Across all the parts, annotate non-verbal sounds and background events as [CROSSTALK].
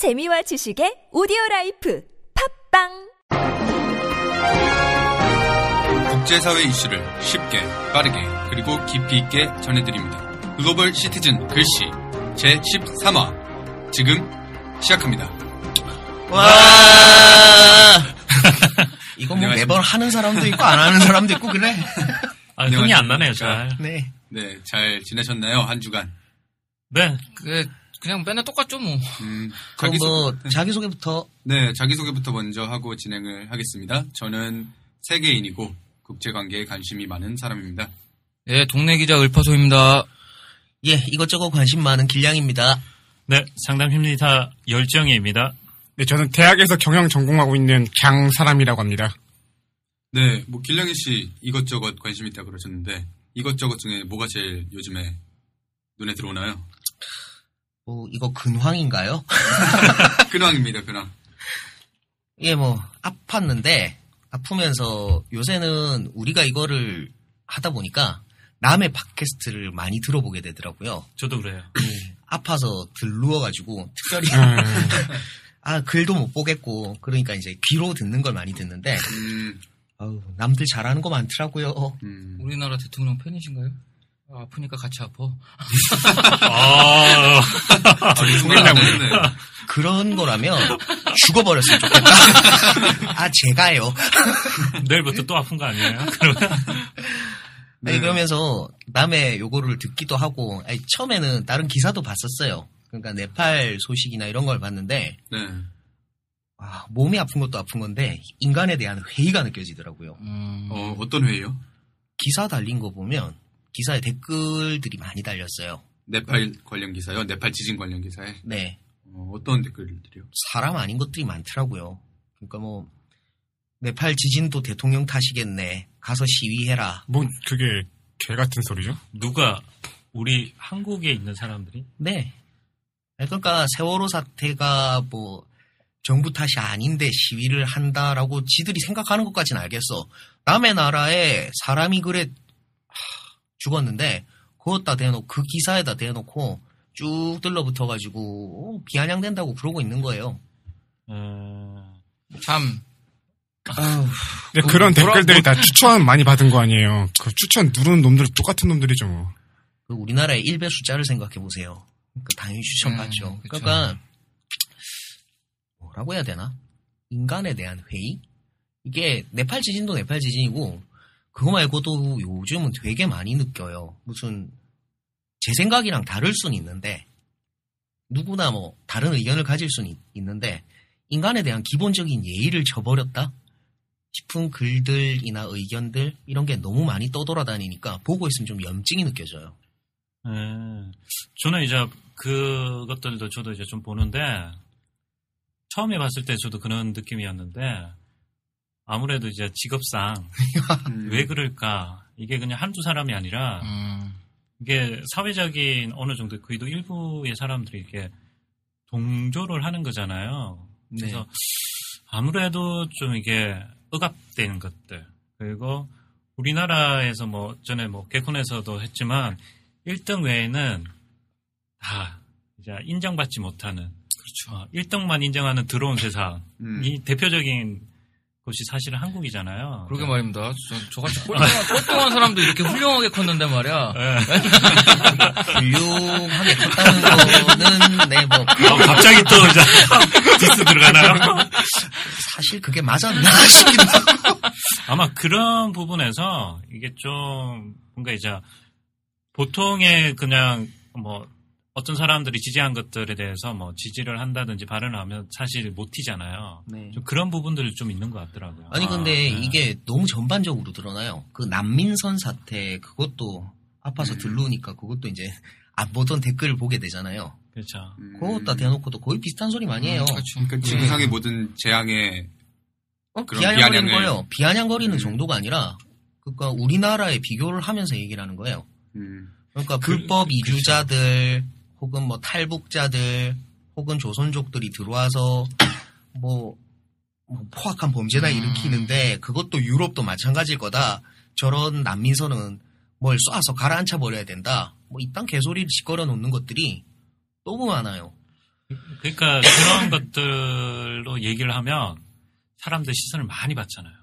재미와 지식의 오디오 라이프 팟빵 국제사회 이슈를 쉽게 빠르게 그리고 깊이 있게 전해드립니다. Global Citizen 글시 제13화 지금 시작합니다. 와! [LAUGHS] 이거 뭐 매번 하는 사람도 있고 안 하는 사람도 있고 그래. [LAUGHS] 아, 흥이 안 나네요, 잘. 네. 네, 잘 지내셨나요? 한 주간. 네. 그 그냥 맨날 똑같죠 뭐. 음, [LAUGHS] 그럼 자기소- 뭐 자기 소개부터 네, 자기 소개부터 먼저 하고 진행을 하겠습니다. 저는 세계인이고 국제관계에 관심이 많은 사람입니다. 예, 동네 기자 을파소입니다. 예 이것저것 관심 많은 길냥입니다. 네, 상담 힘리사 열정희입니다. 네, 저는 대학에서 경영 전공하고 있는 강사람이라고 합니다. 네, 뭐 길령희 씨 이것저것 관심 있다 그러셨는데 이것저것 중에 뭐가 제일 요즘에 눈에 들어오나요? 뭐 이거 근황인가요? [LAUGHS] 근황입니다, 근황. 예뭐 아팠는데 아프면서 요새는 우리가 이거를 하다 보니까 남의 팟캐스트를 많이 들어보게 되더라고요. 저도 그래요. 예, 아파서 들 누워가지고 특별히 음, [LAUGHS] 아 글도 못 보겠고 그러니까 이제 귀로 듣는 걸 많이 듣는데 음, 아우, 남들 잘하는 거 많더라고요. 음. 우리나라 대통령 팬이신가요? 아, 아프니까 같이 아파. 아, 아, 소개를 네 그런 거라면 죽어버렸으면 좋겠다. 아, 제가요. 내일부터 또 아픈 거 아니에요? 그러면 아니, 그러면서 남의 요거를 듣기도 하고, 아니, 처음에는 다른 기사도 봤었어요. 그러니까 네팔 소식이나 이런 걸 봤는데, 네. 아, 몸이 아픈 것도 아픈 건데, 인간에 대한 회의가 느껴지더라고요. 음, 어, 어떤 회의요? 기사 달린 거 보면, 기사에 댓글들이 많이 달렸어요. 네팔 관련 기사요? 네팔 지진 관련 기사에? 네. 어, 어떤 댓글들이요? 사람 아닌 것들이 많더라고요. 그러니까 뭐, 네팔 지진도 대통령 탓이겠네. 가서 시위해라. 뭐 그게 개 같은 소리죠? 누가 우리 한국에 있는 사람들이 네. 그러니까 세월호 사태가 뭐 정부 탓이 아닌데 시위를 한다라고 지들이 생각하는 것까지는 알겠어. 남의 나라에 사람이 그래 하, 죽었는데 그것다 대놓고 그 기사에다 대놓고 쭉 들러붙어가지고 어, 비아냥된다고 그러고 있는 거예요. 어, 참. 아우, 근데 그 그런 뭐라- 댓글들이 다 추천 많이 받은 거 아니에요? 그 추천 누르는 놈들은 똑같은 놈들이죠. 뭐. 그 우리나라의 1배 숫자를 생각해 보세요. 그러니까 당연히 추천 받죠. 음, 그쵸. 그러니까 뭐라고 해야 되나? 인간에 대한 회의? 이게 네팔 지진도 네팔 지진이고 그거 말고도 요즘은 되게 많이 느껴요. 무슨 제 생각이랑 다를 수는 있는데 누구나 뭐 다른 의견을 가질 있- 있는데 인간에 대한 기본적인 예의를 저버렸다 싶은 글들이나 의견들 이런 게 너무 많이 떠돌아다니니까 보고 있으면 좀 염증이 느껴져요. 예. 저는 이제 그것들도 저도 이제 좀 보는데 처음에 봤을 때 저도 그런 느낌이었는데 아무래도 이제 직업상 음, 왜 그럴까 이게 그냥 한두 사람이 아니라 음, 이게 사회적인 어느 정도 그래도 일부의 사람들이 이렇게 동조를 하는 거잖아요. 그래서 아무래도 좀 이게 억압되는 것들 그리고 우리나라에서 뭐 전에 뭐 개콘에서도 했지만 1등 외에는 다 이제 인정받지 못하는 그렇죠. 1등만 인정하는 더러운 세상. 음. 이 대표적인 곳이 사실은 한국이잖아요. 그러게 말입니다. 저, 저같이 꼴등한, 꼴등한 사람도 이렇게 훌륭하게 컸는데 말이야. 훌륭하게 컸다는 거는 네 뭐 어, 갑자기 또 이제 디스 들어가나요? 사실 그게 맞았나 싶기도 하고 아마 그런 부분에서 이게 좀 뭔가 이제 보통의 그냥 뭐 어떤 사람들이 지지한 것들에 대해서 뭐 지지를 한다든지 발언을 하면 사실 못 튀잖아요. 네. 좀 그런 부분들이 좀 있는 것 같더라고요. 아니 근데 네. 이게 너무 전반적으로 드러나요 그 난민선 사태 그것도 아파서 들르니까 그것도 이제 안 보던 댓글을 보게 되잖아요 그렇죠. 음. 그것다 대놓고도 거의 비슷한 소리 많이 해요 그렇죠. 그러니까 지구상의 모든 재앙에 어, 비아냥거리는 비아냥을- 거예요 비아냥거리는 음. 정도가 아니라 그러니까 우리나라에 비교를 하면서 얘기를 하는 거예요 음, 그러니까 그- 불법 그- 이주자들 혹은 뭐 탈북자들 혹은 조선족들이 들어와서 뭐, 뭐 포악한 범죄나 음. 일으키는데 그것도 유럽도 마찬가지일 거다. 저런 난민선은 뭘 쏴서 가라앉혀 버려야 된다. 뭐 이딴 개소리를 짓거려 놓는 것들이 너무 많아요. 그러니까 그런 [COUGHS] 것들로 얘기를 하면 사람들 시선을 많이 받잖아요.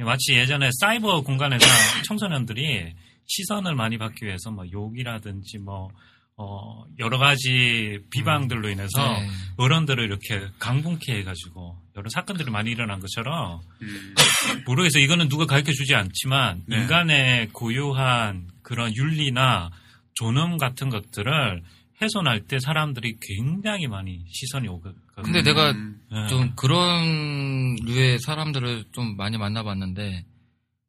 마치 예전에 사이버 공간에서 청소년들이 시선을 많이 받기 위해서 뭐 욕이라든지 뭐 어, 여러 가지 비방들로 인해서 네. 어른들을 이렇게 강분케 해가지고 여러 사건들이 많이 일어난 것처럼 음, [LAUGHS] 모르겠어요. 이거는 누가 가르쳐 주지 않지만 네. 인간의 고유한 그런 윤리나 존엄 같은 것들을 훼손할 때 사람들이 굉장히 많이 시선이 오거든요. 근데 내가 음, 네. 좀 그런 류의 사람들을 좀 많이 만나봤는데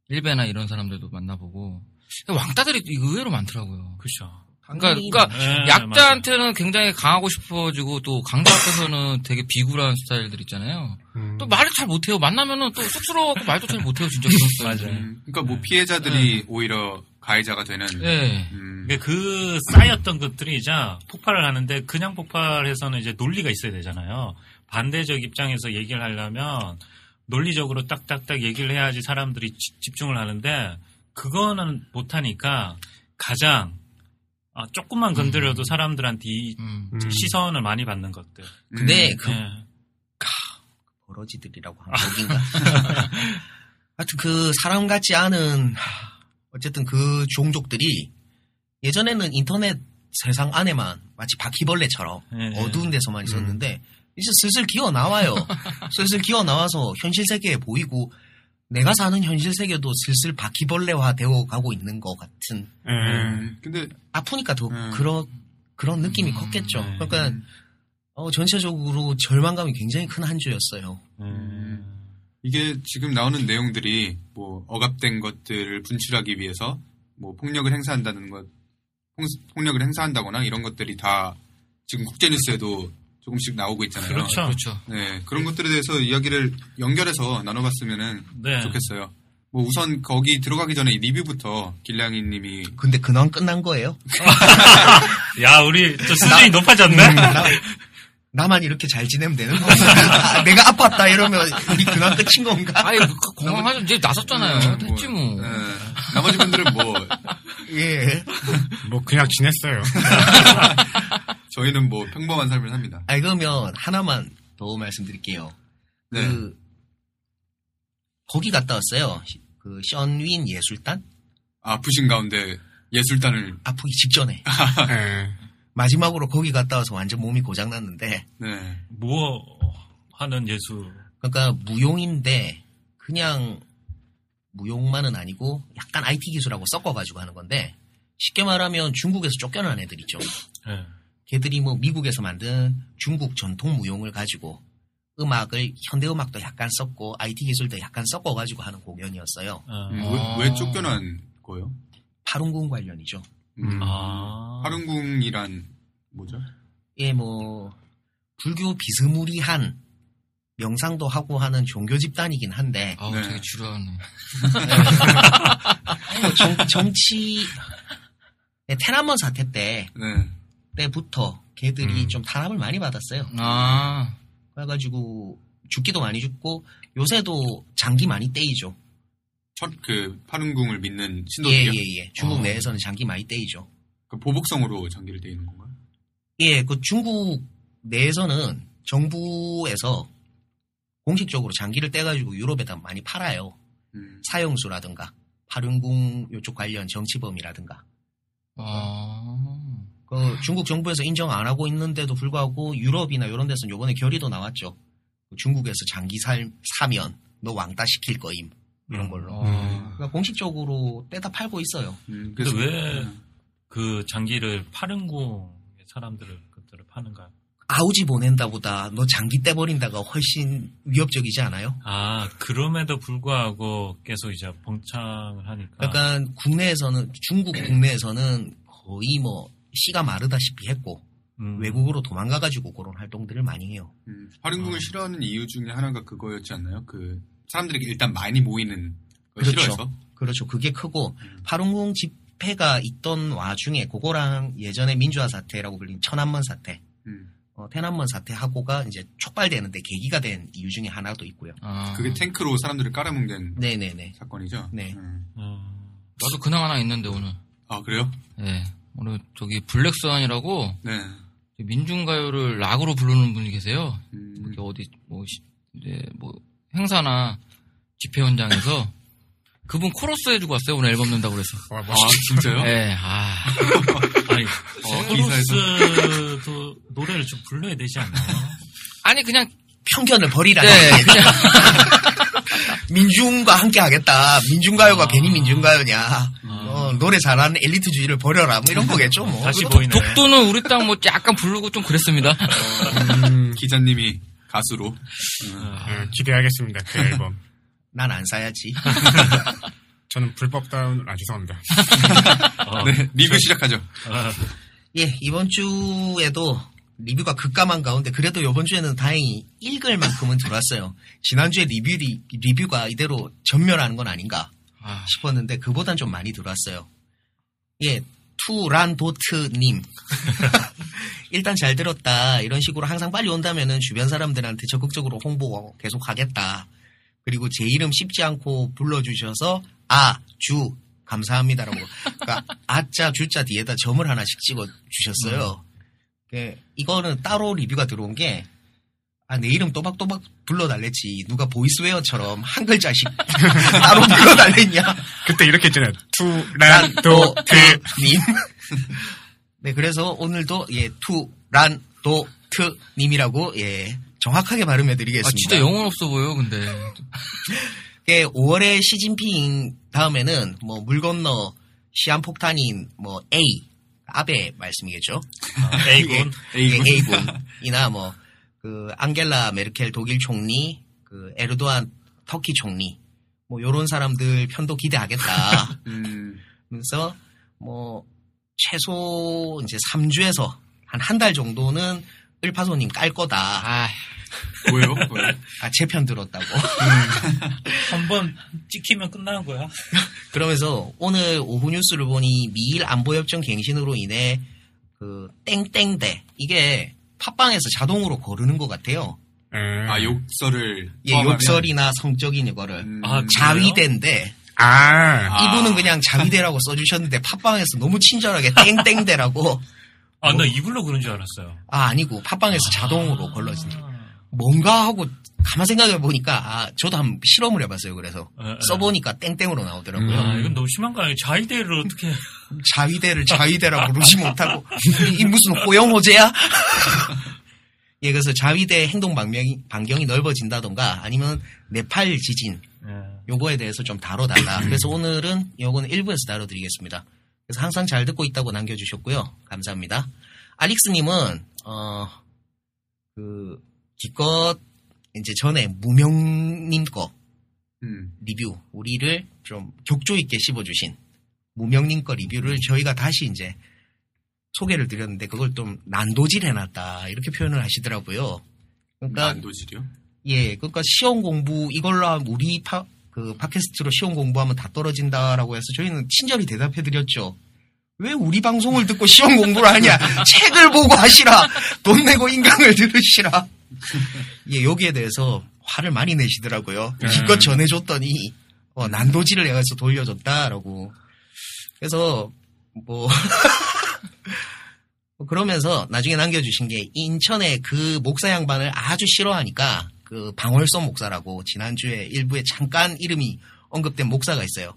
일베나 이런 사람들도 만나보고 왕따들이 의외로 많더라고요. 그렇죠. 그러니까, 그러니까 네, 약자한테는 굉장히 강하고 싶어지고 또 강자 앞에서는 되게 비굴한 스타일들 있잖아요. 음. 또 말을 잘 못해요. 만나면은 또 쑥스러워하고 말도 잘 못해요. 진짜 [LAUGHS] 그런 스타일들. 음, 그러니까 뭐 피해자들이 오히려 가해자가 되는. 예. 음, 그러니까 그 쌓였던 것들이 이제 폭발을 하는데 그냥 폭발해서는 이제 논리가 있어야 되잖아요. 반대적 입장에서 얘기를 하려면 논리적으로 딱딱딱 얘기를 해야지 사람들이 지- 집중을 하는데 그거는 못하니까 가장 아, 조금만 건드려도 사람들한테 이 음. 음. 시선을 많이 받는 것들. 근데 음, 그 예. 버러지들이라고 하는 욕인가? [LAUGHS] 하여튼 그 사람 같지 않은 하, 어쨌든 그 종족들이 예전에는 인터넷 세상 안에만 마치 바퀴벌레처럼 예, 어두운 데서만 있었는데 이제 슬슬 기어 나와요. [LAUGHS] 슬슬 기어 나와서 현실 세계에 보이고 내가 사는 현실 세계도 슬슬 바퀴벌레화 되어 가고 있는 것 같은 예. 음, 근데 아프니까 더 음. 그런 그런 느낌이 음, 컸겠죠. 네. 그러니까 음, 어, 전체적으로 절망감이 굉장히 큰 한 주였어요. 음. 이게 지금 나오는 내용들이 뭐 억압된 것들을 분출하기 위해서 뭐 폭력을 행사한다는 것, 폭- 폭력을 행사한다거나 이런 것들이 다 지금 국제 뉴스에도 조금씩 나오고 있잖아요. 그렇죠. 그렇죠. 네, 그런 것들에 대해서 이야기를 연결해서 나눠봤으면 네. 좋겠어요. 뭐 우선 거기 들어가기 전에 이 리뷰부터 길냥이 님이 근데 근황 끝난 거예요? [LAUGHS] 야, 우리 또 수준이 높아졌네? 음, 나, 나만 이렇게 잘 지내면 되는 건가? 아, [LAUGHS] 내가 아팠다 이러면 이 근황 끝인 건가? 아예 그 공항하죠. 이제 나섰잖아요. 됐지 뭐. 네, 나머지 분들은 뭐 예. 뭐 그냥 지냈어요. [LAUGHS] 저희는 뭐 평범한 삶을 삽니다. 아, 그러면 하나만 더 말씀드릴게요. 네. 그, 거기 갔다 왔어요. 시- 그, 션윈 예술단? 아프신 가운데 예술단을 아프기 직전에. 예. [LAUGHS] 마지막으로 거기 갔다 와서 완전 몸이 고장 났는데, 네. 뭐 하는 예술. 그러니까 무용인데, 그냥 무용만은 아니고, 약간 IT 기술하고 섞어가지고 하는 건데, 쉽게 말하면 중국에서 쫓겨난 애들 있죠. 예. 걔들이 뭐 미국에서 만든 중국 전통 무용을 가지고 음악을 현대 음악도 약간 섞고 IT 기술도 약간 섞어가지고 하는 공연이었어요. 어. 음, 아. 왜, 왜 쫓겨난 거예요? 파룬궁 관련이죠. 음. 아. 하릉궁이란 뭐죠? 예, 뭐 불교 비스무리한 명상도 하고 하는 종교 집단이긴 한데 아우 네. 되게 지루하네. [LAUGHS] 뭐 정, 정치 네, 테난먼 사태 때 네. 때부터 걔들이 음. 좀 탄압을 많이 받았어요. 아 그래가지고 죽기도 많이 죽고 요새도 장기 많이 떼이죠. 첫그 파릉궁을 믿는 예, 신도들이요? 예, 예. 중국 어. 내에서는 장기 많이 떼이죠. 그 보복성으로 장기를 떼이는 건가요? 예, 그 중국 내에서는 정부에서 공식적으로 장기를 떼가지고 유럽에다 많이 팔아요. 음. 사형수라든가 파륜궁 요쪽 관련 정치범이라든가. 아. 그 중국 정부에서 인정 안 하고 있는데도 불구하고 유럽이나 이런 데서는 요번에 결의도 나왔죠. 그 중국에서 장기 살, 사면 너 왕따 시킬 거임. 이런 걸로. 아. 그러니까 공식적으로 떼다 팔고 있어요. 음, 근데 그래서- 왜 음. 그 장기를 파른궁의 사람들을 그들을 파는가요? 아우지 보낸다 보다 너 장기 떼버린다가 훨씬 위협적이지 않아요? 아, 그럼에도 불구하고 계속 이제 봉창을 하니까. 그러니까 국내에서는 중국 국내에서는 거의 뭐 씨가 마르다시피 했고 음. 외국으로 도망가가지고 그런 활동들을 많이 해요. 음, 파릉궁을 어. 싫어하는 이유 중에 하나가 그거였지 않나요? 그 사람들이 일단 많이 모이는 걸 그렇죠. 싫어해서 그렇죠. 그게 크고 음. 파룬궁 집회가 있던 와중에 그거랑 예전에 민주화 사태라고 불린 천안문 사태, 음, 어,天安문 사태 하고가 이제 촉발되는데 계기가 된 이유 중에 하나도 있고요. 아. 그게 탱크로 사람들을 깔아뭉갠 네네네. 사건이죠. 네. 음. 음. 나도 근황 하나 있는데 오늘. 아 그래요? 예. 오늘 저기 블랙스완이라고 네. 민중가요를 락으로 부르는 분이 계세요. 음, 어디 뭐 시- 이제 뭐 행사나 집회 현장에서 [LAUGHS] 그분 코러스 해주고 왔어요. 오늘 앨범 낸다고 그래서. 와, 아, 멋있 진짜요? 네, 아. [LAUGHS] 아니, 어, 코러스도 노래를 좀 불러야 되지 않나요? 아니 그냥 편견을 버리라. 네, 그냥 [LAUGHS] 민중과 함께 하겠다. 민중가요가 아. 괜히 민중가요냐. 어, 노래 잘하는 엘리트주의를 버려라. 뭐 이런 거겠죠, 뭐. 다시 보이네. 독도는 우리 땅 뭐 약간 부르고 좀 그랬습니다. 음, 기자님이 가수로. 어, 기대하겠습니다. 그 앨범. [LAUGHS] 난 안 사야지. [LAUGHS] 저는 불법 다운, 아, 죄송합니다. [LAUGHS] 어, 네, 리뷰 시작하죠. 어, 예, 이번 주에도 리뷰가 급감한 가운데 그래도 이번 주에는 다행히 읽을 만큼은 들어왔어요. 지난주에 리뷰, 리뷰가 이대로 전멸하는 건 아닌가 아, 싶었는데 그보단 좀 많이 들어왔어요. 예, 투란도트님. [LAUGHS] 일단 잘 들었다. 이런 식으로 항상 빨리 온다면은 주변 사람들한테 적극적으로 홍보 계속 하겠다. 그리고 제 이름 씹지 않고 불러주셔서 아, 주, 감사합니다라고. 그러니까 아자, 주자 뒤에다 점을 하나씩 찍어 주셨어요. 그, 이거는 따로 리뷰가 들어온 게 아, 내 이름 또박또박 불러달랬지. 누가 보이스웨어처럼 한 글자씩 [LAUGHS] 따로 불러달랬냐. 그때 이렇게 했잖아요. 투란도 트. 님. [LAUGHS] 네, 그래서 오늘도 예, 투란도 트 님이라고 예, 정확하게 발음해 드리겠습니다. 아, 진짜 영혼 없어 보여, 근데. [LAUGHS] 예, 5월에 시진핑 다음에는 뭐 물 건너 시한폭탄인 뭐 A 아베 말씀이겠죠. [LAUGHS] A군. 예, A군이나 뭐 그 앙겔라 메르켈 독일 총리, 그 에르도안 터키 총리 뭐 요런 사람들 편도 기대하겠다. [LAUGHS] 음, 그래서 뭐 최소 이제 3주에서 한 한 달 정도는 을파소님 깔 거다. 아, 뭐예요? 뭐예요? [LAUGHS] 아, 제 편 들었다고. [LAUGHS] 한 번 찍히면 끝나는 거야. [LAUGHS] 그러면서 오늘 오후 뉴스를 보니 미일 안보협정 갱신으로 인해 그 땡땡대 이게 팟빵에서 자동으로 거르는 것 같아요. 음. 아, 욕설을. 예, 포함하면? 욕설이나 성적인 이거를 음, 아, 자위대인데 아, 아. 이분은 그냥 자위대라고 써주셨는데 팟빵에서 너무 친절하게 땡땡대라고 아, 나 이불로 그런 줄 알았어요. 아 아니고 팟빵에서 자동으로 걸러진다. 아. 뭔가 하고 가만 생각해 보니까 아 저도 한번 실험을 해봤어요. 그래서 에, 에. 써보니까 땡땡으로 나오더라고요. 아, 이건 너무 심한 거 아니에요? 자위대를 어떻게. [LAUGHS] 자위대를 자위대라 부르지 못하고 이, 이 무슨 호영호제야? [LAUGHS] 예, 그래서 자위대 행동 반경이, 반경이 넓어진다던가 아니면 네팔 지진 예. 요거에 대해서 좀 다뤄달라. 그래서 오늘은 요거는 일부에서 다뤄드리겠습니다. 그래서 항상 잘 듣고 있다고 남겨주셨고요. 감사합니다. 알릭스님은 어, 그 기껏 이제 전에 무명님 거 음, 리뷰 우리를 좀 격조 있게 씹어주신 무명님 거 리뷰를 저희가 다시 이제 소개를 드렸는데 그걸 좀 난도질 해놨다 이렇게 표현을 하시더라고요. 그러니까 난도질이요? 예, 그러니까 시험 공부 이걸로 하면 우리 파, 그 팟캐스트로 시험 공부하면 다 떨어진다라고 해서 저희는 친절히 대답해 드렸죠. 왜 우리 방송을 듣고 시험 공부를 하냐? [LAUGHS] 책을 보고 하시라. 돈 내고 인강을 들으시라. [LAUGHS] 예, 여기에 대해서 화를 많이 내시더라고요. 음. 이것 전해줬더니 어, 난도질을 해서 돌려줬다라고. 그래서 뭐뭐 [LAUGHS] 그러면서 나중에 남겨주신 게 인천의 그 목사 양반을 아주 싫어하니까 그 방월선 목사라고 지난주에 일부에 잠깐 이름이 언급된 목사가 있어요.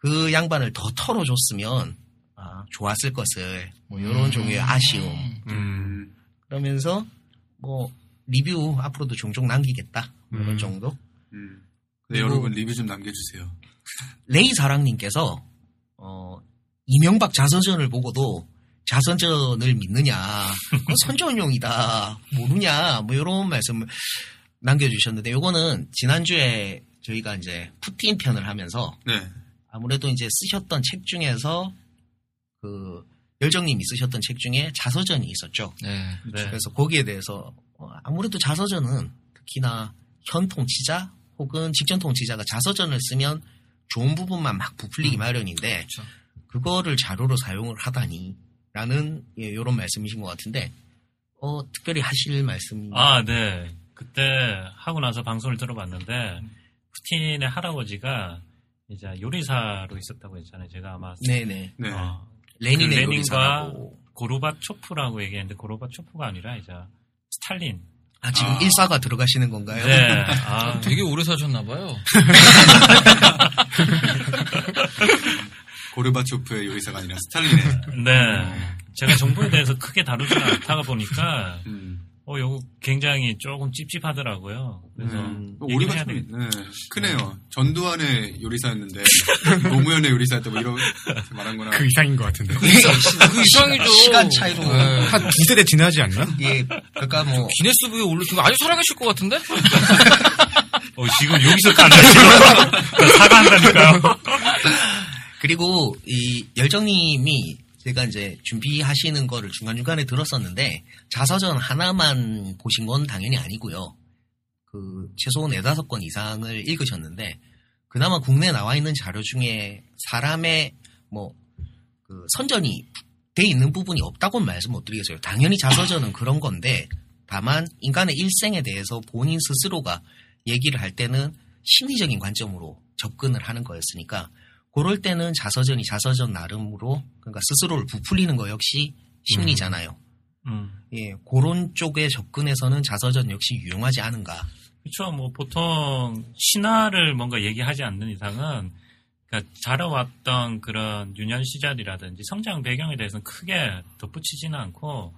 그 양반을 더 털어줬으면 아, 좋았을 것을 뭐 이런 종류의 아쉬움 음, 음, 그러면서 뭐 리뷰 앞으로도 종종 남기겠다 뭐 이런 음. 정도. 음. 네, 여러분 리뷰 좀 남겨주세요. 레이 사랑님께서 어, 이명박 자선전을 보고도 자선전을 믿느냐 그건 선전용이다 모르냐 뭐 이런 말씀을 남겨주셨는데 요거는 지난주에 저희가 이제 푸틴 편을 하면서 네. 아무래도 이제 쓰셨던 책 중에서 그 열정님이 쓰셨던 책 중에 자서전이 있었죠. 네. 네. 그래서 거기에 대해서 어, 아무래도 자서전은 특히나 현 통치자 혹은 직전 통치자가 자서전을 쓰면 좋은 부분만 막 부풀리기 마련인데 그렇죠. 그거를 자료로 사용을 하다니 라는 예, 이런 말씀이신 것 같은데 어, 특별히 하실 말씀이 아, 네. 그때 하고 나서 방송을 들어봤는데, 푸틴의 할아버지가 이제 요리사로 있었다고 했잖아요. 제가 아마. 네네 네. 어, 레닌의 그 레닌과 요리사라고 고르바초프라고 얘기했는데 고르바초프가 아니라 이제 스탈린. 아, 지금 아. 일사가 들어가시는 건가요? 네. [LAUGHS] 아, 되게 오래 사셨나봐요. [LAUGHS] 고르바초프의 요리사가 아니라 스탈린의. 네. 제가 정부에 대해서 크게 다루지 않다가 보니까 음. 어, 요거 굉장히 조금 찝찝하더라고요. 그래서 음. 오리가 되겠다. 네, 크네요. 전두환의 요리사였는데 [LAUGHS] 노무현의 요리사였다 뭐 이런 말한 거나 그 이상인 것 같은데. 그 이상이죠. 시간 차이로. 네. 한두 세대 지나지 않나? 예, 그러니까 뭐 기네스북에 올리시고 아주 살아계실 것 같은데? [LAUGHS] 어, 지금 여기서 지금. [LAUGHS] 사과한다니까요. 그리고 이 열정님이 제가 이제 준비하시는 거를 중간중간에 들었었는데 자서전 하나만 보신 건 당연히 아니고요. 그 최소 네다섯 권 이상을 읽으셨는데 그나마 국내에 나와 있는 자료 중에 사람의 뭐 그 선전이 돼 있는 부분이 없다고는 말씀 못 드리겠어요. 당연히 자서전은 그런 건데 다만 인간의 일생에 대해서 본인 스스로가 얘기를 할 때는 심리적인 관점으로 접근을 하는 거였으니까 그럴 때는 자서전이 자서전 나름으로 그러니까 스스로를 부풀리는 거 역시 심리잖아요. 음. 예, 그런 쪽에 접근해서는 자서전 역시 유용하지 않은가. 그렇죠. 뭐 보통 신화를 뭔가 얘기하지 않는 이상은 그러니까 자라왔던 그런 유년 시절이라든지 성장 배경에 대해서는 크게 덧붙이지는 않고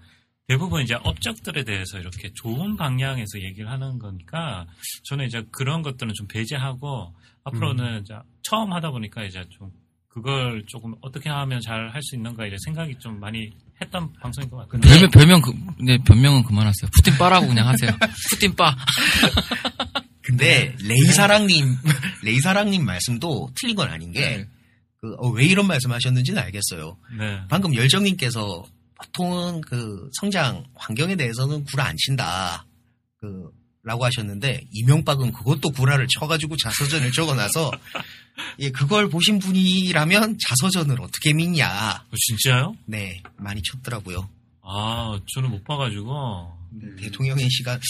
대부분 이제 업적들에 대해서 이렇게 좋은 방향에서 얘기를 하는 거니까 저는 이제 그런 것들은 좀 배제하고 앞으로는 이제 처음 하다 보니까 이제 좀 그걸 조금 어떻게 하면 잘 할 수 있는가 이제 생각이 좀 많이 했던 방송인 것 같아요. 별명, 변명, 그, 네, 변명은 그만하세요. 푸틴 빠라고 그냥 하세요. [LAUGHS] 푸틴 빠. 근데 레이 사랑님 레이 사랑님 말씀도 틀린 건 아닌 게 네. 그, 어, 왜 이런 말씀하셨는지는 알겠어요. 네. 방금 열정님께서 보통은 그 성장 환경에 대해서는 구라 안 친다. 그, 라고 하셨는데, 이명박은 그것도 구라를 쳐가지고 자서전을 적어놔서, [LAUGHS] 예, 그걸 보신 분이라면 자서전을 어떻게 믿냐. 어, 진짜요? 네, 많이 쳤더라고요. 아, 저는 못 봐가지고 대통령의 시간,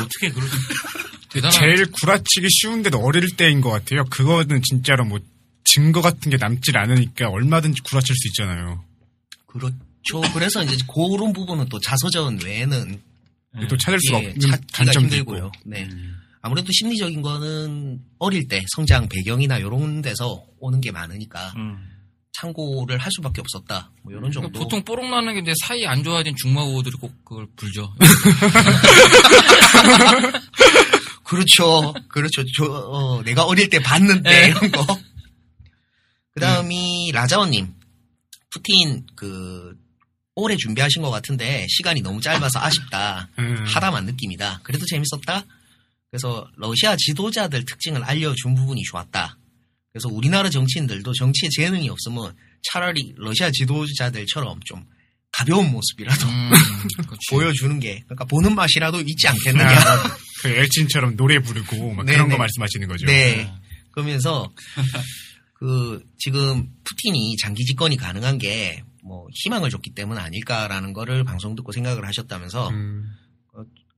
어떻게 그럴 수 [LAUGHS] 대단한. 제일 구라치기 쉬운데도 어릴 때인 것 같아요. 그거는 진짜로 뭐 증거 같은 게 남질 않으니까 얼마든지 구라칠 수 있잖아요. 그렇 죠. 그래서 이제 그런 부분은 또 자서전 외에는 네. 또 찾을 수가 예, 없는 찾기가 단점도 힘들고요. 있고. 네. 음. 아무래도 심리적인 거는 어릴 때 성장 배경이나 이런 데서 오는 게 많으니까 음. 참고를 할 수밖에 없었다. 뭐 이런 정도. 그러니까 보통 뽀록 나는 게 이제 사이 안 좋아진 중마고들이 꼭 그걸 불죠. [LAUGHS] 그렇죠. 그렇죠. 저, 어, 내가 어릴 때 봤는데 네. 이런 거. 그다음이 라자원님 푸틴 그 오래 준비하신 것 같은데 시간이 너무 짧아서 아쉽다. 음. 하다만 느낌이다. 그래도 재밌었다. 그래서 러시아 지도자들 특징을 알려준 부분이 좋았다. 그래서 우리나라 정치인들도 정치에 재능이 없으면 차라리 러시아 지도자들처럼 좀 가벼운 모습이라도 음. [LAUGHS] 보여주는 게 그러니까 보는 맛이라도 있지 않겠느냐. 아, 그 엘친처럼 노래 부르고 막 네, 그런 네. 거 말씀하시는 거죠. 네. 그러면서 [LAUGHS] 그 지금 푸틴이 장기 집권이 가능한 게 뭐 희망을 줬기 때문 아닐까라는 거를 방송 듣고 생각을 하셨다면서 음.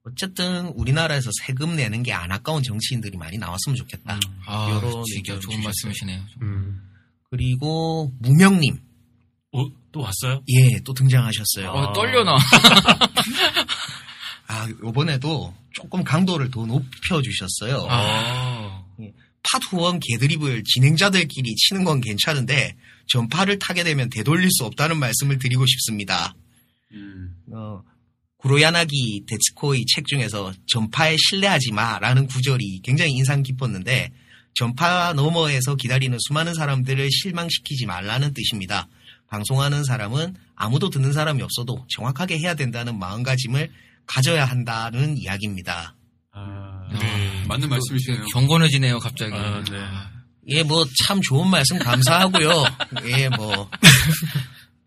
어쨌든 우리나라에서 세금 내는 게 안 아까운 정치인들이 많이 나왔으면 좋겠다. 아, 요런 진짜 의견 좋은 주셨어요. 말씀이시네요. 음. 그리고 무명님 어, 또 왔어요? 예 또 등장하셨어요. 어, 떨려 나. [LAUGHS] 아 요번에도 조금 강도를 더 높여 주셨어요. 아. 팟후원 개드립을 진행자들끼리 치는 건 괜찮은데 전파를 타게 되면 되돌릴 수 없다는 말씀을 드리고 싶습니다. 음. 어, 구로야나기 데츠코의 책 중에서 전파에 신뢰하지 마라는 구절이 굉장히 인상 깊었는데 전파 너머에서 기다리는 수많은 사람들을 실망시키지 말라는 뜻입니다. 방송하는 사람은 아무도 듣는 사람이 없어도 정확하게 해야 된다는 마음가짐을 가져야 한다는 이야기입니다. 아, 네. 맞는 말씀이시네요. 경건해지네요, 갑자기. 아, 네. 예, 뭐, 참 좋은 말씀 감사하고요. [LAUGHS] 예, 뭐.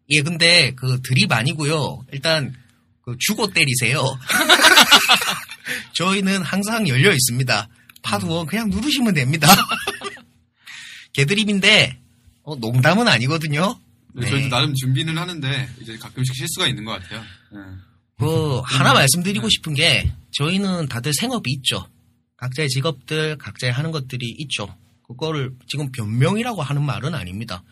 예, 근데 그 드립 아니고요. 일단, 그 주고 때리세요. [LAUGHS] 저희는 항상 열려 있습니다. 파도원 그냥 누르시면 됩니다. [LAUGHS] 개드립인데, 어, 농담은 아니거든요. 네, 저희도 나름 준비는 하는데 이제 가끔씩 실수가 있는 것 같아요. 네. 그, 하나 말씀드리고 싶은 게, 저희는 다들 생업이 있죠. 각자의 직업들, 각자의 하는 것들이 있죠. 그거를 지금 변명이라고 하는 말은 아닙니다.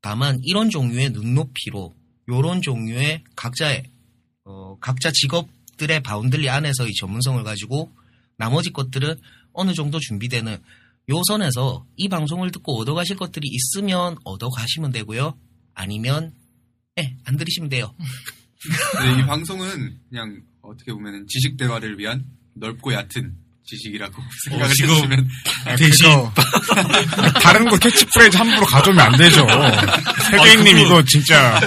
다만, 이런 종류의 눈높이로 요런 종류의 각자의 어, 각자 직업들의 바운들리 안에서의 전문성을 가지고 나머지 것들은 어느 정도 준비되는 요 선에서 이 방송을 듣고 얻어가실 것들이 있으면 얻어가시면 되고요. 아니면 예, 안 들으시면 돼요. 네, 이 방송은 그냥 어떻게 보면 지적 대화를 위한 넓고 얕은 지식이라고 [LAUGHS] 생각을 지금 해주시면 아, 그거 [LAUGHS] 다른 거 캐치프레이즈 함부로 가져오면 안 되죠. 세계인님 그거- 이거 진짜!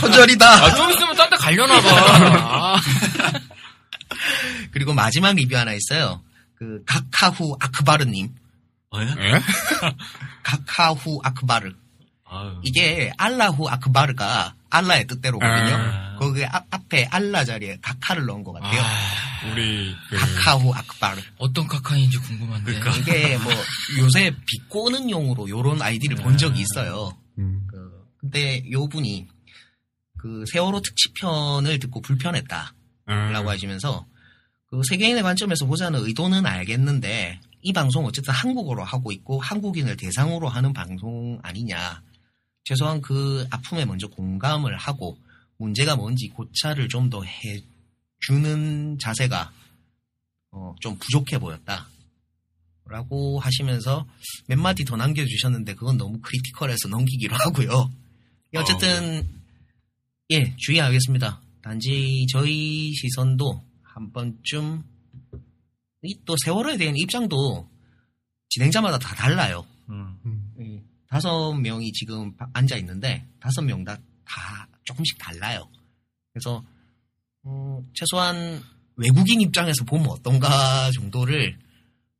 표절이다! 아, 좀 있으면 딴데 가려나 봐. 아, [LAUGHS] 그리고 마지막 리뷰 하나 있어요. 그 카카후 아크바르님. 어, 예? 예? 카카후 아크바르. 아유. 이게 알라후 아크바르가 알라의 뜻대로거든요. 아. 거기 앞, 앞에 알라 자리에 카카를 넣은 것 같아요. 아, 우리 그 카카후 아크바르. 어떤 카카인지 궁금한데. 그러니까. 이게 뭐 요새 비꼬는 용으로 요런 아이디를 본 적이 있어요. 음. 그, 근데 요 분이 그 세월호 특집편을 듣고 불편했다. 아, 라고 하시면서 그 세계인의 관점에서 보자는 의도는 알겠는데 이 방송 어쨌든 한국어로 하고 있고 한국인을 대상으로 하는 방송 아니냐. 최소한 그 아픔에 먼저 공감을 하고 문제가 뭔지 고찰을 좀 더 해주는 자세가 어, 좀 부족해 보였다. 라고 하시면서 몇 마디 더 남겨주셨는데 그건 너무 크리티컬해서 넘기기로 [LAUGHS] 하고요. 예, 어쨌든 예 주의하겠습니다. 단지 저희 시선도 한 번쯤 이또 세월호에 대한 입장도 진행자마다 다 달라요. 음. 예, 다섯 명이 지금 바- 앉아 있는데 다섯 명 다 다 조금씩 달라요. 그래서 어, 최소한 외국인 입장에서 보면 어떤가 정도를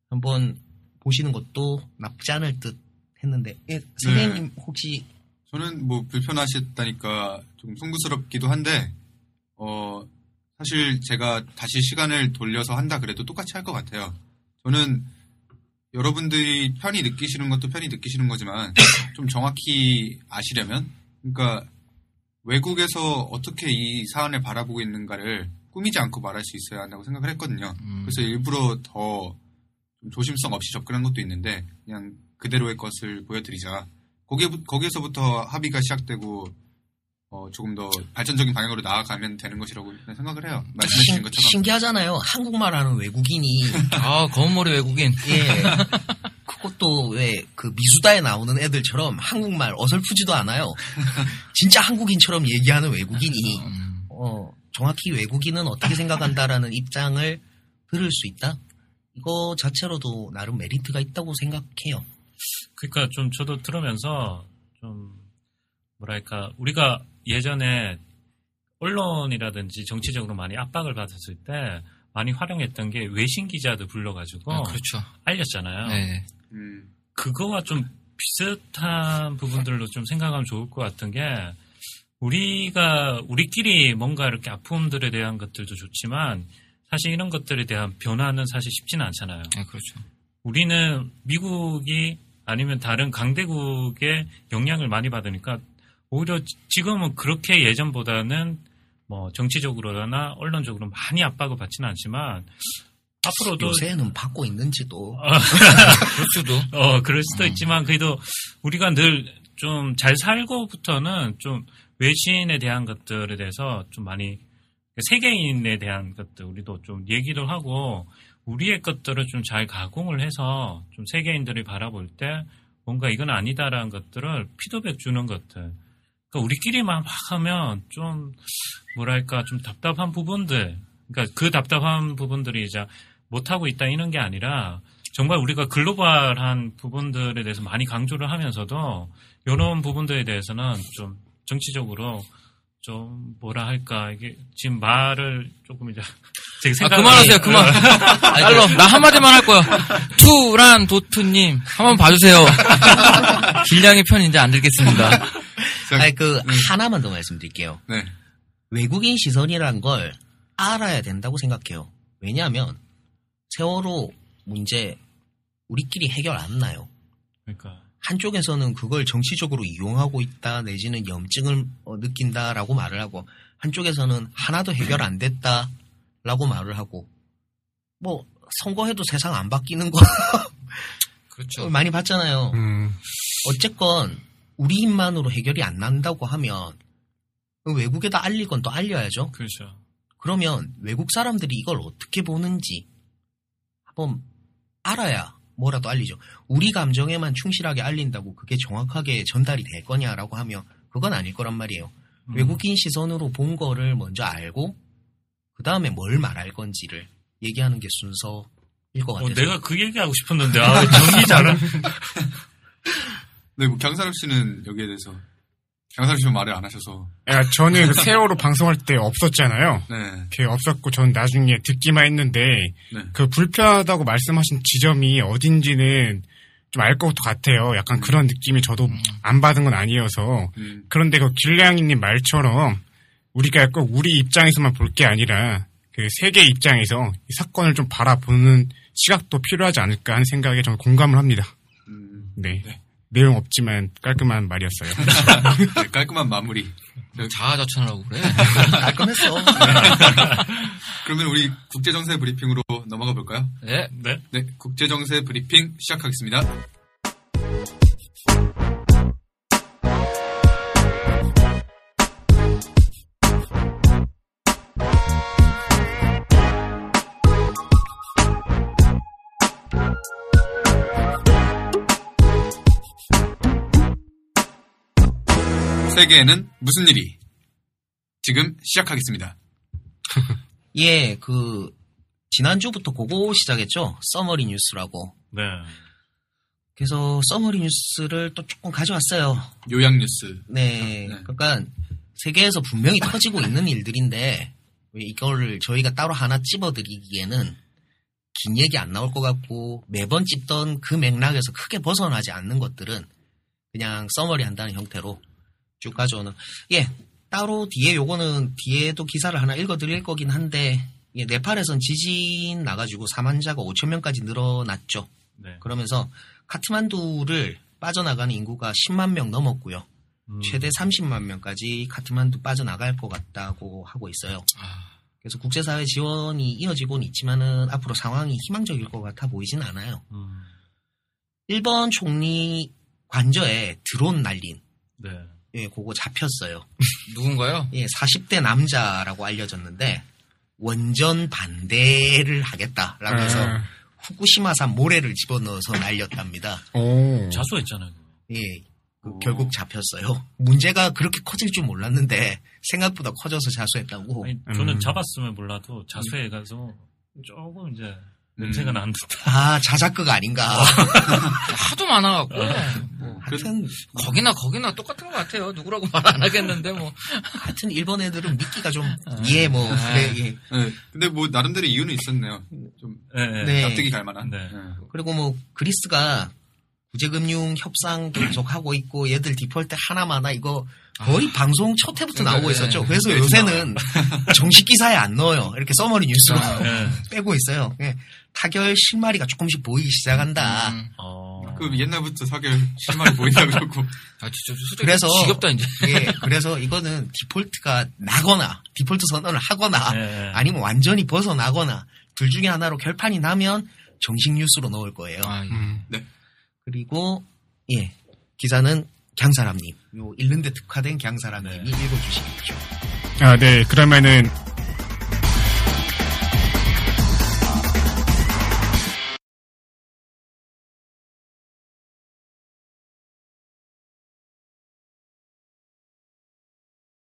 한번 보시는 것도 나쁘지 않을 듯 했는데 예, 선생님 혹시 저는 뭐 불편하셨다니까 좀 송구스럽기도 한데 어 사실 제가 다시 시간을 돌려서 한다 그래도 똑같이 할 것 같아요. 저는 여러분들이 편히 느끼시는 것도 편히 느끼시는 거지만 [COUGHS] 좀 정확히 아시려면 그러니까 외국에서 어떻게 이 사안을 바라보고 있는가를 꾸미지 않고 말할 수 있어야 한다고 생각을 했거든요. 음. 그래서 일부러 더좀 조심성 없이 접근한 것도 있는데 그냥 그대로의 것을 보여드리자. 거기 거기에서부터 합의가 시작되고 어, 조금 더 발전적인 방향으로 나아가면 되는 것이라고 생각을 해요. 말씀해주신 신, 것처럼. 신기하잖아요. 한국말 하는 외국인이 [LAUGHS] 아, 검은머리 외국인. 예. 그것도 왜 그 미수다에 나오는 애들처럼 한국말 어설프지도 않아요. 진짜 한국인처럼 얘기하는 외국인이 음, 어, 정확히 외국인은 어떻게 생각한다라는 입장을 들을 수 있다. 이거 자체로도 나름 메리트가 있다고 생각해요. 그러니까 좀 저도 들으면서 좀 뭐랄까 우리가 예전에 언론이라든지 정치적으로 많이 압박을 받았을 때 많이 활용했던 게 외신 기자들 불러가지고 아, 그렇죠. 알렸잖아요. 네. 음, 그거와 좀 비슷한 부분들로 좀 생각하면 좋을 것 같은 게 우리가 우리끼리 뭔가 이렇게 아픔들에 대한 것들도 좋지만 사실 이런 것들에 대한 변화는 사실 쉽지는 않잖아요. 네, 그렇죠. 우리는 미국이 아니면 다른 강대국의 영향을 많이 받으니까 오히려 지- 지금은 그렇게 예전보다는 뭐 정치적으로나 언론적으로 많이 압박을 받지는 않지만 앞으로도 요새는 받고 있는지도 [LAUGHS] 그럴 수도. 어 그럴 수도 음. 있지만 그래도 우리가 늘 좀 잘 살고부터는 좀 외신에 대한 것들에 대해서 좀 많이 세계인에 대한 것들 우리도 좀 얘기를 하고 우리의 것들을 좀 잘 가공을 해서 좀 세계인들이 바라볼 때 뭔가 이건 아니다라는 것들을 피드백 주는 것들. 그러니까 우리끼리만 막 하면 좀 뭐랄까 좀 답답한 부분들. 그러니까 그 답답한 부분들이 이제 못하고 있다 이런 게 아니라 정말 우리가 글로벌한 부분들에 대해서 많이 강조를 하면서도 이런 부분들에 대해서는 좀 정치적으로 좀 뭐라 할까 이게 지금 말을 조금 이제 [LAUGHS] 제 아, 생각 그만하세요, 그만. 달러, [LAUGHS] 나 한마디만 할 거야. 투란 도트님, 한번 봐주세요. 길냥이 편 이제 안 들겠습니다. 아니 그 하나만 더 말씀드릴게요. 네. 외국인 시선이란 걸 알아야 된다고 생각해요. 왜냐하면 세월호 문제 우리끼리 해결 안 나요. 그러니까 한쪽에서는 그걸 정치적으로 이용하고 있다 내지는 염증을 어, 느낀다라고 말을 하고 한쪽에서는 하나도 해결 안 됐다라고 말을 하고 뭐 선거해도 세상 안 바뀌는 거 그렇죠. [LAUGHS] 많이 봤잖아요. 음, 어쨌건 우리 힘만으로 해결이 안 난다고 하면 그 외국에다 알릴 건 또 알려야죠. 그렇죠. 그러면 외국 사람들이 이걸 어떻게 보는지 한번 알아야 뭐라도 알리죠. 우리 감정에만 충실하게 알린다고 그게 정확하게 전달이 될 거냐라고 하면 그건 아닐 거란 말이에요. 음. 외국인 시선으로 본 거를 먼저 알고 그 다음에 뭘 말할 건지를 얘기하는 게 순서일 것 어, 같아요. 내가 그 얘기하고 싶었는데 아, 정리 잘한. [LAUGHS] 네, 뭐 강사람 씨는 여기에 대해서 강사람 씨는 말을 안 하셔서 야, 저는 그 세월호 방송할 때 없었잖아요. 네, 그게 없었고 전 나중에 듣기만 했는데 네. 그 불편하다고 말씀하신 지점이 어딘지는 좀 알 것 같아요. 약간 음. 그런 느낌이 저도 안 받은 건 아니어서 음, 그런데 그 길냥이님 말처럼 우리가 꼭 우리 입장에서만 볼 게 아니라 그 세계 입장에서 이 사건을 좀 바라보는 시각도 필요하지 않을까 하는 생각에 저는 공감을 합니다. 음, 네. 네. 내용 없지만 깔끔한 말이었어요. 네, [LAUGHS] 깔끔한 마무리. 자아자찬하라고 그래. [LAUGHS] 깔끔했어. [LAUGHS] 그러면 우리 국제정세 브리핑으로 넘어가 볼까요? 네. 네. 네, 국제정세 브리핑 시작하겠습니다. 세계에는 무슨 일이? 지금 시작하겠습니다. [LAUGHS] 예, 그 지난주부터 그거 시작했죠. 써머리 뉴스라고. 네. 그래서 써머리 뉴스를 또 조금 가져왔어요. 요약 뉴스. 네, 네. 그러니까 세계에서 분명히 터지고 있는 일들인데 왜 이거를 저희가 따로 하나 찝어드리기에는 긴 얘기 안 나올 것 같고 매번 찝던 그 맥락에서 크게 벗어나지 않는 것들은 그냥 써머리 한다는 형태로 쭉 가져오는 예 따로 뒤에 요거는 뒤에도 기사를 하나 읽어드릴 거긴 한데 예, 네팔에선 지진 나가지고 사망자가 5천 명까지 늘어났죠. 네. 그러면서 카트만두를 빠져나가는 인구가 10만 명 넘었고요. 음. 최대 30만 명까지 카트만두 빠져나갈 것 같다고 하고 있어요. 아, 그래서 국제사회 지원이 이어지고는 있지만은 앞으로 상황이 희망적일 것 같아 보이진 않아요. 음. 일본 총리 관저에 드론 날린 네. 예, 그거 잡혔어요. [LAUGHS] 누군가요? 예, 40대 남자라고 알려졌는데 원전 반대를 하겠다라고 해서 아, 후쿠시마산 모래를 집어넣어서 날렸답니다. 오. 자수했잖아요. 예, 그 오. 결국 잡혔어요. 문제가 그렇게 커질 줄 몰랐는데 생각보다 커져서 자수했다고. 아니, 저는 음. 잡았으면 몰라도 자수해가서 조금 이제 냄새가 음. 난 듯한. 아 자작극 아닌가. [LAUGHS] 하도 많아갖고. 뭐, 하여튼 거기나 거기나 똑같은 것 같아요. 누구라고 말 안 하겠는데 뭐. [LAUGHS] 하여튼 일본 애들은 믿기가 좀 예 뭐 그래 예. 네, 근데 뭐 나름대로 이유는 있었네요. 좀 네. 네. 납득이 갈 만한. 네. 그리고 뭐 그리스가 구제금융 협상 계속 하고 있고 얘들 디폴트 하나마나 이거 거의 방송 첫 회부터 나오고 네. 있었죠. 그래서 네, 요새는 [LAUGHS] 정식 기사에 안 넣어요. 이렇게 써머리 뉴스로 네. 빼고 있어요. 예. 타결 실마리가 조금씩 보이기 시작한다. 음. 어. 그 옛날부터 사결 실마리 보인다 그러고. 아, 진짜 그래서 지겹다, 이제. 예, 그래서 이거는 디폴트가 나거나 디폴트 선언을 하거나 네. 아니면 완전히 벗어나거나 둘 중에 하나로 결판이 나면 정식 뉴스로 넣을 거예요. 아, 예. 음. 그리고 예 기사는 강사람님 요 읽는데 특화된 강사람님이 네. 읽어주시겠죠. 아, 네. 그러면은